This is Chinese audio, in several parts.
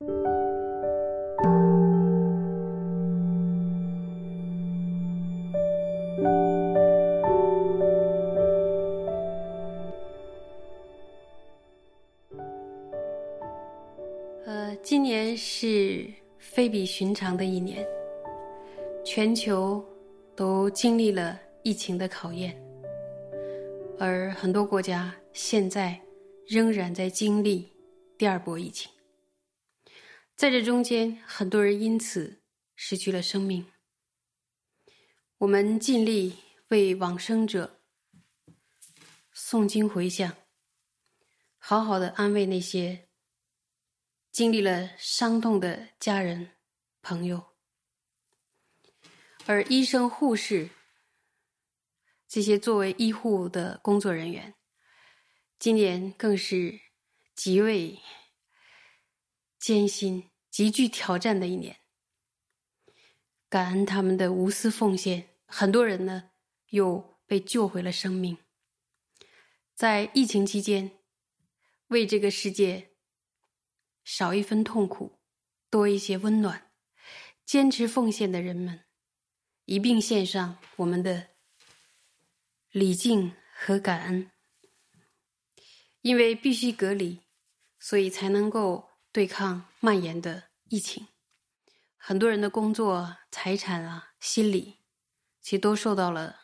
呃，今年是非比寻常的一年，全球都经历了疫情的考验，而很多国家现在仍然在经历第二波疫情。在这中间，很多人因此失去了生命。我们尽力为往生者诵经回向，好好的安慰那些。经历了伤痛的家人、朋友，而医生、护士这些作为医护的工作人员，今年更是极为艰辛、极具挑战的一年。感恩他们的无私奉献，很多人呢又被救回了生命。在疫情期间，为这个世界。少一分痛苦，多一些温暖。坚持奉献的人们，一并献上我们的礼敬和感恩。因为必须隔离，所以才能够对抗蔓延的疫情。很多人的工作、财产啊、心理，其实都受到了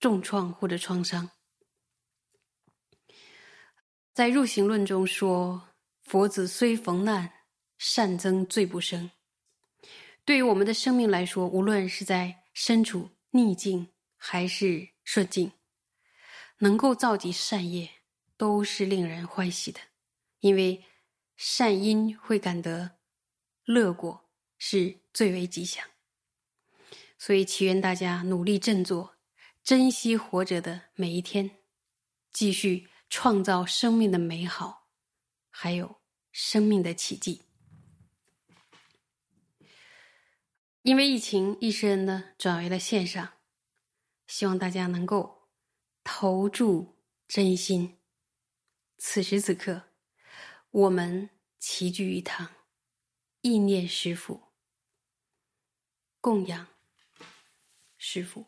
重创或者创伤。在入行论中说。佛子虽逢难，善增罪不生。对于我们的生命来说，无论是在身处逆境还是顺境，能够造极善业，都是令人欢喜的。因为善因会感得乐果，是最为吉祥。所以祈愿大家努力振作，珍惜活着的每一天，继续创造生命的美好。还有生命的奇迹，因为疫情，一些人呢转为了线上，希望大家能够投注真心。此时此刻，我们齐聚一堂，意念师傅，供养师傅。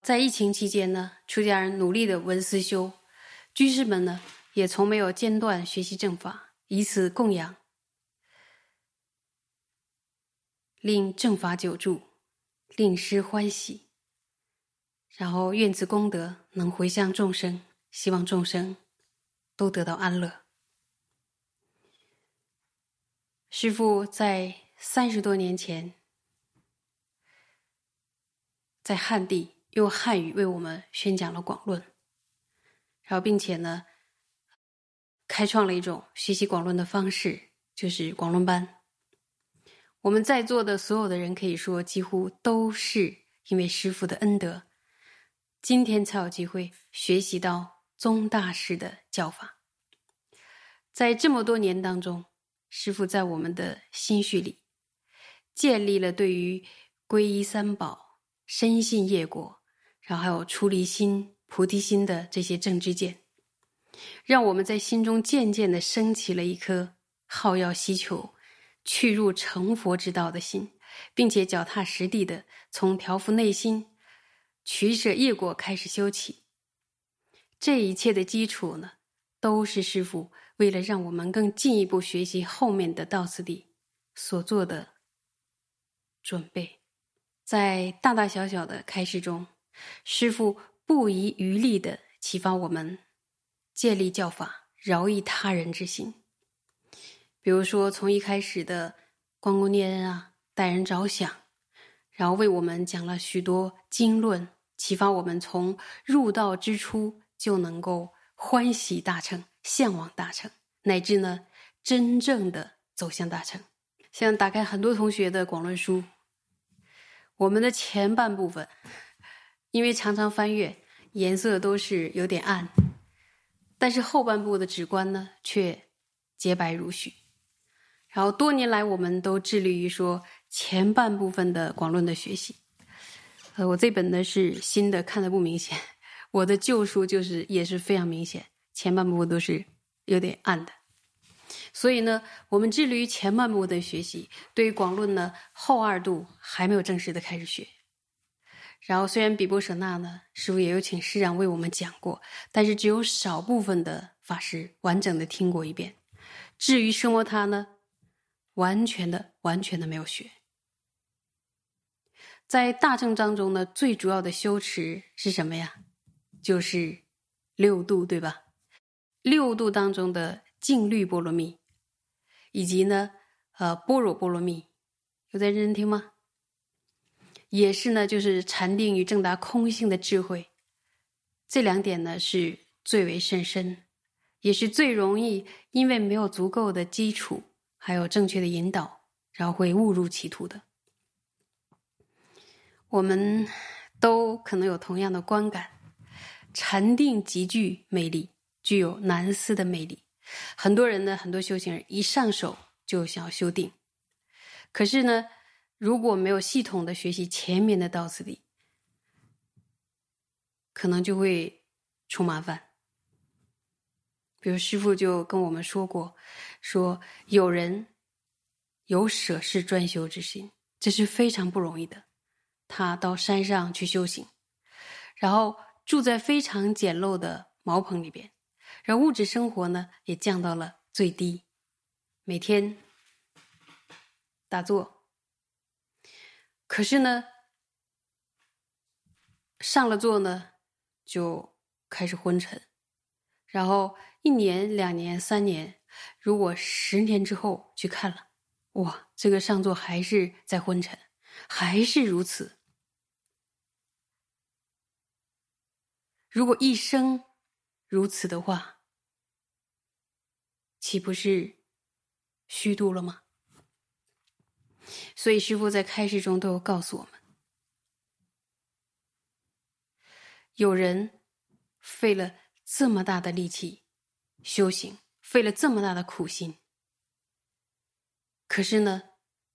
在疫情期间呢，出家人努力的闻思修，居士们呢也从没有间断学习正法，以此供养，令正法久住，令师欢喜。然后愿此功德能回向众生，希望众生都得到安乐。师父在三十多年前，在汉地。用汉语为我们宣讲了广论，然后并且呢，开创了一种学习广论的方式，就是广论班。我们在座的所有的人，可以说几乎都是因为师父的恩德，今天才有机会学习到宗大师的教法。在这么多年当中，师傅在我们的心绪里建立了对于皈依三宝、深信业果。然后还有出离心、菩提心的这些正知见，让我们在心中渐渐的升起了一颗好要希求、去入成佛之道的心，并且脚踏实地的从调伏内心、取舍业果开始修起。这一切的基础呢，都是师傅为了让我们更进一步学习后面的道次第所做的准备，在大大小小的开示中。师傅不遗余力的启发我们建立教法、饶益他人之心。比如说，从一开始的光顾念恩啊，待人着想，然后为我们讲了许多经论，启发我们从入道之初就能够欢喜大成、向往大成，乃至呢真正的走向大成。像打开很多同学的广论书，我们的前半部分。因为常常翻阅，颜色都是有点暗，但是后半部的纸观呢，却洁白如许。然后多年来，我们都致力于说前半部分的广论的学习。呃，我这本呢是新的，看的不明显。我的旧书就是也是非常明显，前半部都是有点暗的。所以呢，我们致力于前半部的学习，对于广论呢后二度还没有正式的开始学。然后虽然比波舍那呢，师傅也有请师长为我们讲过，但是只有少部分的法师完整的听过一遍。至于奢摩他呢，完全的、完全的没有学。在大正当中呢，最主要的修持是什么呀？就是六度，对吧？六度当中的净律波罗蜜，以及呢，呃，般若波罗蜜，有在认真听吗？也是呢，就是禅定与正达空性的智慧，这两点呢是最为甚深，也是最容易因为没有足够的基础，还有正确的引导，然后会误入歧途的。我们都可能有同样的观感，禅定极具魅力，具有难思的魅力。很多人呢，很多修行人一上手就想要修定，可是呢，如果没有系统的学习前面的道次第，可能就会出麻烦。比如师傅就跟我们说过，说有人有舍事专修之心，这是非常不容易的。他到山上去修行，然后住在非常简陋的茅棚里边，然后物质生活呢也降到了最低，每天打坐。可是呢，上了座呢就开始昏沉，然后一年、两年、三年，如果十年之后去看了，哇，这个上座还是在昏沉，还是如此。如果一生如此的话，岂不是虚度了吗？所以师父在开示中都有告诉我们：有人费了这么大的力气修行，费了这么大的苦心，可是呢，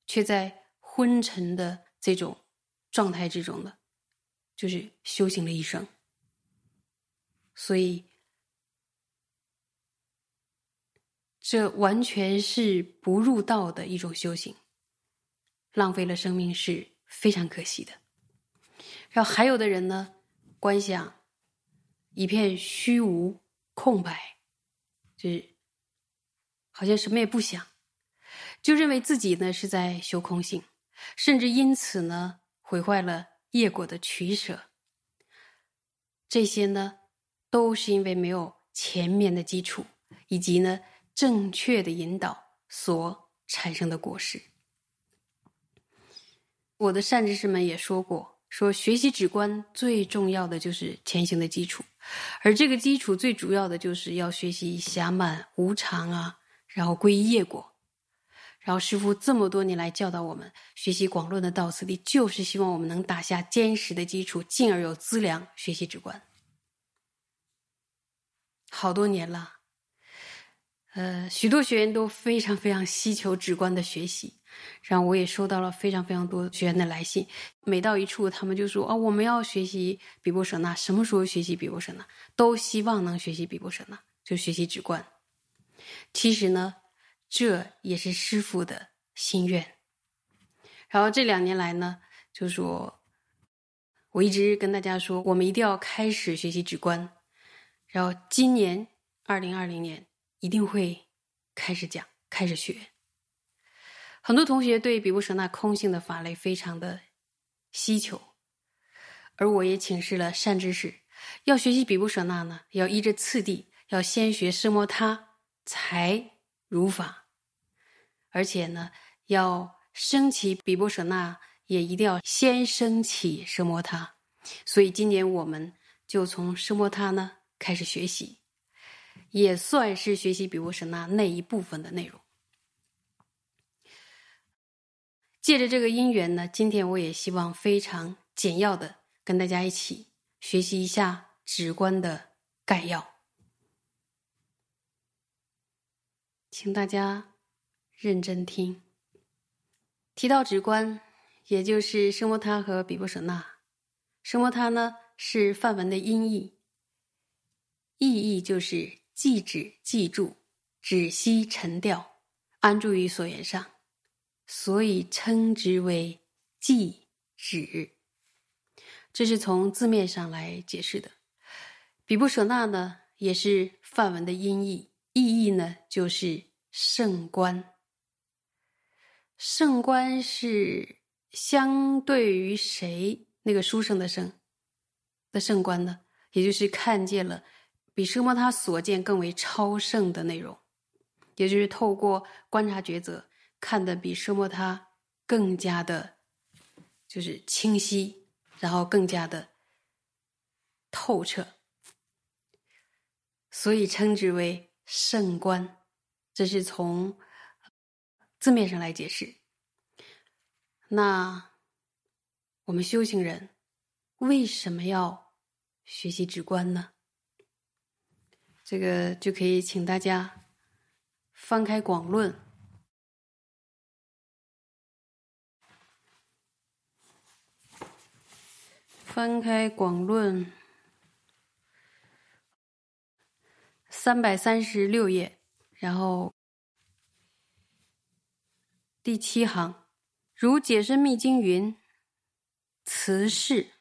却在昏沉的这种状态之中呢，就是修行了一生。所以，这完全是不入道的一种修行，浪费了生命是非常可惜的。然后还有的人呢，观想一片虚无空白，就是好像什么也不想，就认为自己呢是在修空性，甚至因此呢毁坏了业果的取舍。这些呢。都是因为没有前面的基础，以及呢正确的引导所产生的果实。我的善知识们也说过，说学习止观最重要的就是前行的基础，而这个基础最主要的就是要学习暇满无常啊，然后归业果。然后师傅这么多年来教导我们学习广论的道次第，就是希望我们能打下坚实的基础，进而有资粮学习止观。好多年了，呃，许多学员都非常非常希求直观的学习，然后我也收到了非常非常多学员的来信。每到一处，他们就说：“哦，我们要学习比波舍那，什么时候学习比波舍那？都希望能学习比波舍那，就学习直观。”其实呢，这也是师傅的心愿。然后这两年来呢，就说，我一直跟大家说，我们一定要开始学习直观。然后今年二零二零年一定会开始讲，开始学。很多同学对比布舍那空性的法类非常的需求，而我也请示了善知识，要学习比布舍那呢，要依着次第，要先学奢摩他才如法，而且呢，要升起比布舍那，也一定要先升起奢摩他。所以今年我们就从奢摩他呢。开始学习，也算是学习比波舍那那一部分的内容。借着这个因缘呢，今天我也希望非常简要的跟大家一起学习一下直观的概要，请大家认真听。提到直观，也就是声摩他和比波舍那，声摩他呢是梵文的音译。意义就是记止、记住、止息、沉掉、安住于所缘上，所以称之为记止。这是从字面上来解释的。比布舍那呢，也是梵文的音译，意义呢就是圣观。圣观是相对于谁那个书生的圣的圣观呢？也就是看见了比奢摩他所见更为超胜的内容，也就是透过观察抉择，看得比奢摩他更加的，就是清晰，然后更加的透彻，所以称之为圣观。这是从。字面上来解释，那我们修行人为什么要学习直观呢？这个就可以请大家翻开《广论》，翻开《广论》三百三十六页，然后。第七行，如解深密经云：“此事，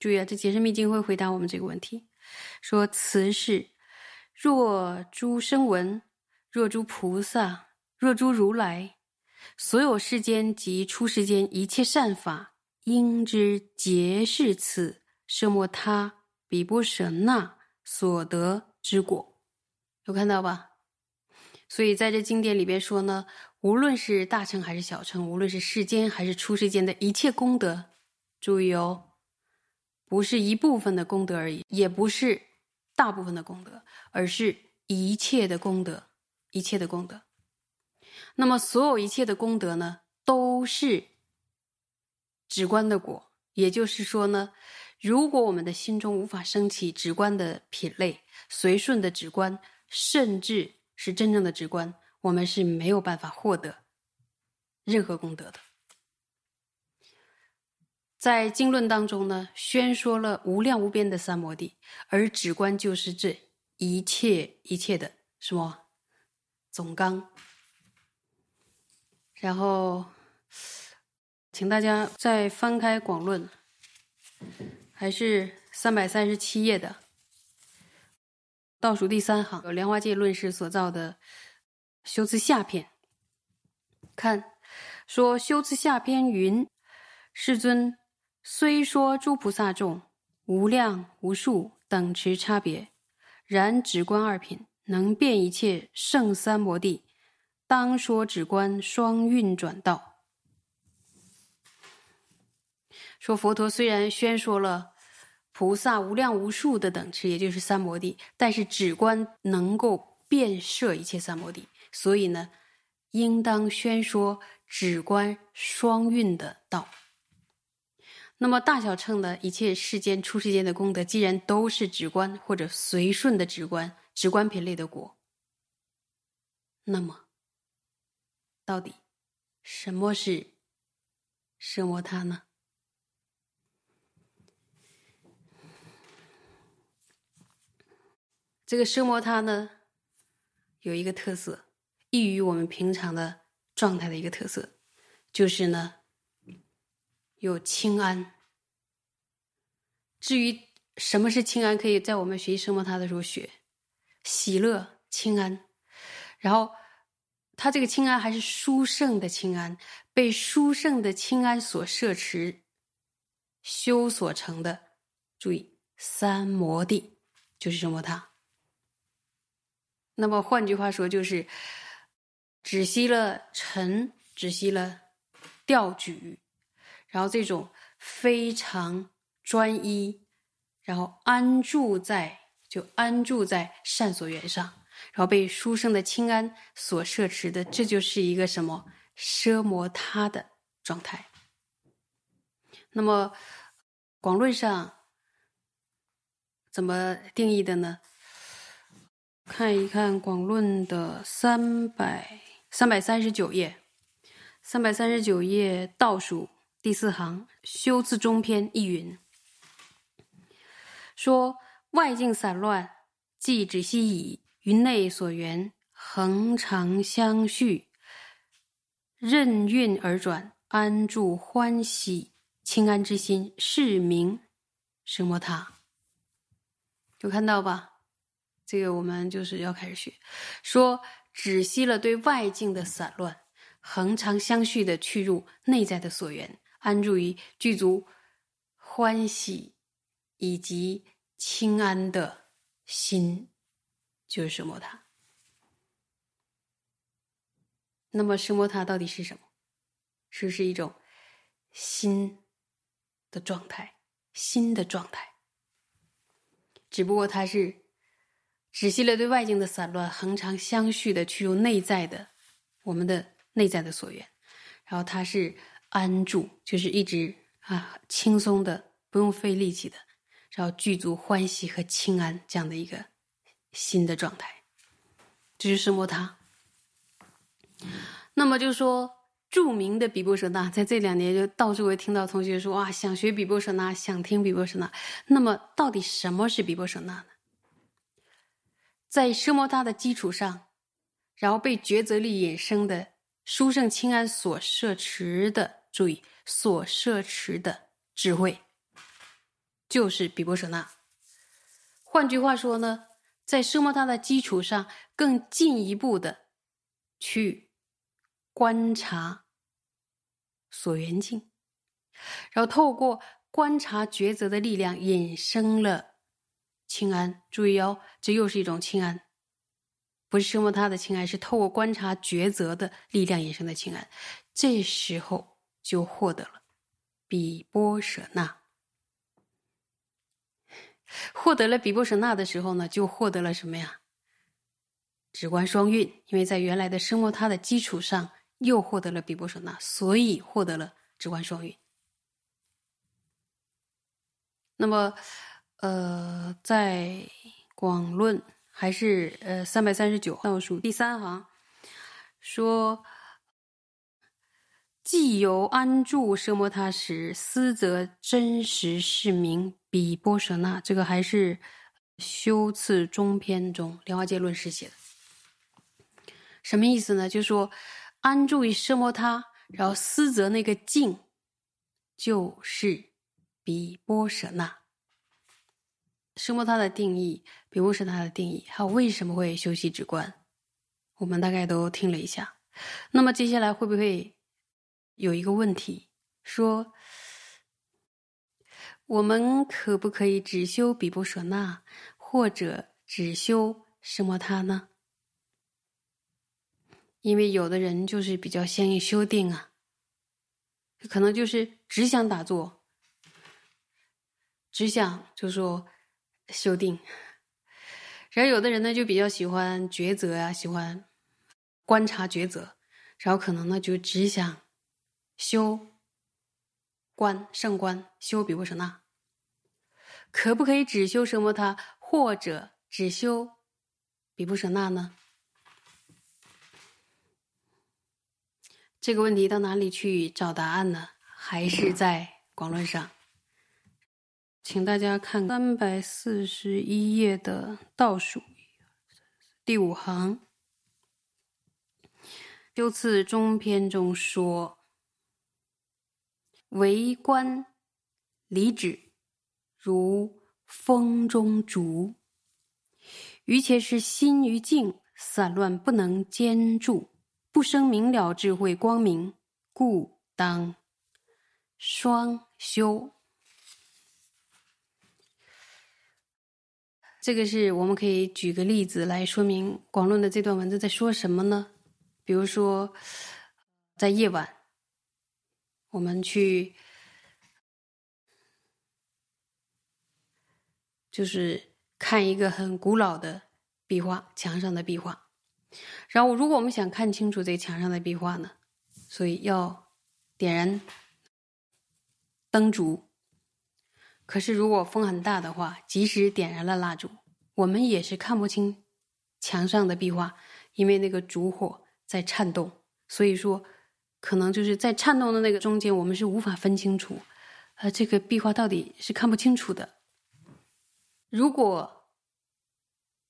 注意啊，这解深密经会回答我们这个问题。说此事，若诸声闻，若诸菩萨，若诸如来，所有世间及出世间一切善法，应知皆是此舍摩他比波舍那所得之果。”有看到吧？所以在这经典里边说呢。无论是大乘还是小乘，无论是世间还是出世间的一切功德，注意哦，不是一部分的功德而已，也不是大部分的功德，而是一切的功德，一切的功德。那么，所有一切的功德呢，都是止观的果。也就是说呢，如果我们的心中无法升起止观的品类，随顺的止观，甚至是真正的止观。我们是没有办法获得任何功德的。在经论当中呢，宣说了无量无边的三摩地，而止观就是这一切一切的什么总纲。然后，请大家再翻开广论，还是三百三十七页的倒数第三行，有莲花戒论师所造的。修辞下篇，看说修辞下篇云：世尊虽说诸菩萨众无量无数等持差别，然只观二品能变一切圣三摩地，当说只观双运转道。说佛陀虽然宣说了菩萨无量无数的等持，也就是三摩地，但是只观能够遍摄一切三摩地。所以呢，应当宣说只观双运的道。那么大小乘的一切世间出世间的功德，既然都是直观或者随顺的直观、直观品类的果，那么到底什么是奢摩他呢？这个奢摩他呢，有一个特色。异于我们平常的状态的一个特色，就是呢，有清安。至于什么是清安，可以在我们学习生摩他的时候学，喜乐清安。然后，他这个清安还是殊胜的清安，被殊胜的清安所摄持、修所成的。注意，三摩地就是生摩他。那么换句话说，就是。止息了尘，止息了调举，然后这种非常专一，然后安住在就安住在善所缘上，然后被书生的清安所摄持的，这就是一个什么奢摩他的状态。那么广论上怎么定义的呢？看一看广论的三百。三百三十九页，三百三十九页倒数第四行，修字中篇一云，说外境散乱，即止息矣。于内所缘，恒常相续，任运而转，安住欢喜清安之心，是名什么他？有看到吧？这个我们就是要开始学，说止息了对外境的散乱，恒常相续的去入内在的所缘，安住于具足欢喜以及清安的心。就是奢摩他。那么奢摩他到底是什么？是不是一种心的状态？心的状态。只不过它是止息了对外境的散乱，恒常相续的去入内在的我们的内在的所缘，然后它是安住，就是一直啊轻松的，不用费力气的，然后具足欢喜和清安这样的一个。新的状态，这就是摩他。那么就说，著名的比波舍那，在这两年就到处会听到同学说：“哇，想学比波舍那，想听比波舍那。”那么，到底什么是比波舍那呢？在奢摩他的基础上，然后被抉择力衍生的殊胜清安所摄持的，注意所摄持的智慧，就是比波舍那。换句话说呢？在奢摩他的基础上，更进一步的去观察所缘境，然后透过观察抉择的力量，引生了清安。注意哦，这又是一种清安，不是奢摩他的清安，是透过观察抉择的力量引生的清安。这时候就获得了比波舍那。获得了比波舍那的时候呢，就获得了什么呀？直观双运，因为在原来的生摩他的基础上，又获得了比波舍那，所以获得了直观双运。那么，呃，在广论还是呃三百三十九倒数第三行说。既由安住奢摩他时，思则真实是名比波舍那。这个还是修次中篇中莲花戒论师写的。什么意思呢？就是说安住于奢摩他，然后思则那个境，就是比波舍那。奢摩他的定义，比波舍那的定义，还有为什么会修习止观，我们大概都听了一下。那么接下来会不会？有一个问题，说我们可不可以只修比波舍那，或者只修什么他呢？因为有的人就是比较相应修定啊，可能就是只想打坐，只想就说修定，然后有的人呢就比较喜欢抉择啊，喜欢观察抉择，然后可能呢就只想。修观圣观，修比波舍那，可不可以只修奢摩他，或者只修比波舍那呢？这个问题到哪里去找答案呢？还是在广论上？请大家看三百四十一页的倒数第五行，修次中篇中说。为官离指，如风中烛。余且是心于静，散乱不能兼住，不生明了智慧光明，故当双修。这个是我们可以举个例子来说明广论的这段文字在说什么呢？比如说，在夜晚。我们去，就是看一个很古老的壁画，墙上的壁画。然后，如果我们想看清楚这墙上的壁画呢，所以要点燃灯烛。可是，如果风很大的话，即使点燃了蜡烛，我们也是看不清墙上的壁画，因为那个烛火在颤动。所以说。可能就是在颤动的那个中间，我们是无法分清楚，呃，这个壁画到底是看不清楚的。如果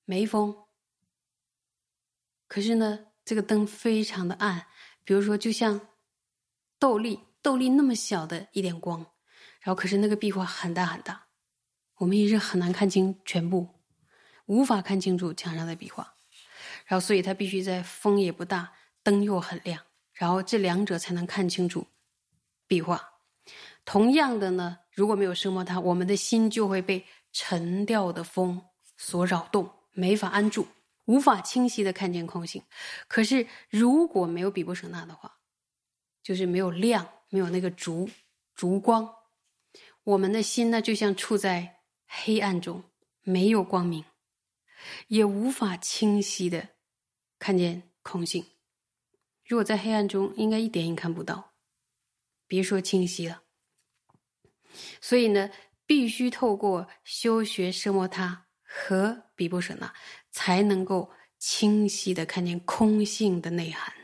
没风，可是呢，这个灯非常的暗，比如说就像豆粒豆粒那么小的一点光，然后可是那个壁画很大很大，我们一直很难看清全部，无法看清楚墙上的壁画，然后所以它必须在风也不大，灯又很亮，然后这两者才能看清楚壁画。同样的呢，如果没有声波塔，我们的心就会被沉掉的风所扰动，没法安住，无法清晰的看见空性。可是如果没有比波舍那的话，就是没有亮，没有那个烛烛光，我们的心呢就像处在黑暗中，没有光明，也无法清晰的看见空性。如果在黑暗中，应该一点也看不到，别说清晰了。所以呢，必须透过修学奢摩他和比波舍那，才能够清晰的看见空性的内涵。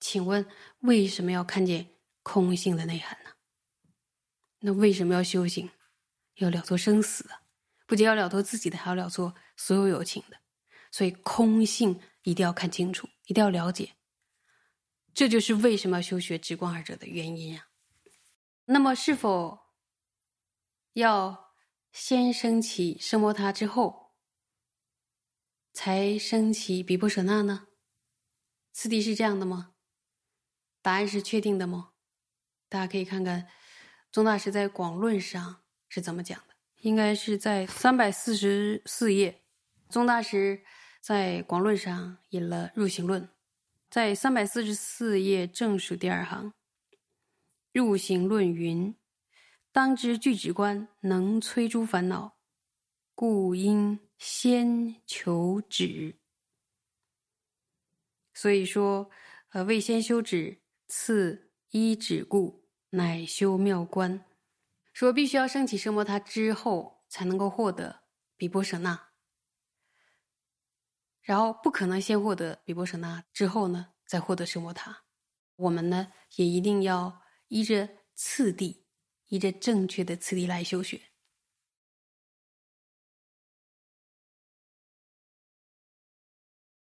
请问为什么要看见空性的内涵呢？那为什么要修行？要了脱生死！不仅要了脱自己的，还要了脱所有有情的。所以空性一定要看清楚，一定要了解。这就是为什么要修学直观二者的原因啊！那么，是否要先升起圣摩他之后，才升起比波舍那呢？次第是这样的吗？答案是确定的吗？大家可以看看宗大师在广论上是怎么讲的，应该是在三百四十四页。宗大师在广论上引了入行论，在三百四十四页正数第二行。入行论云：当知具止观能摧诸烦恼，故应先求止。所以说，呃，未先修止，次依止故，乃修妙观。说必须要升起圣摩他之后，才能够获得比波舍那。然后不可能先获得比波舍那之后呢，再获得圣莫塔。我们呢，也一定要。依着次第，依着正确的次第来修学。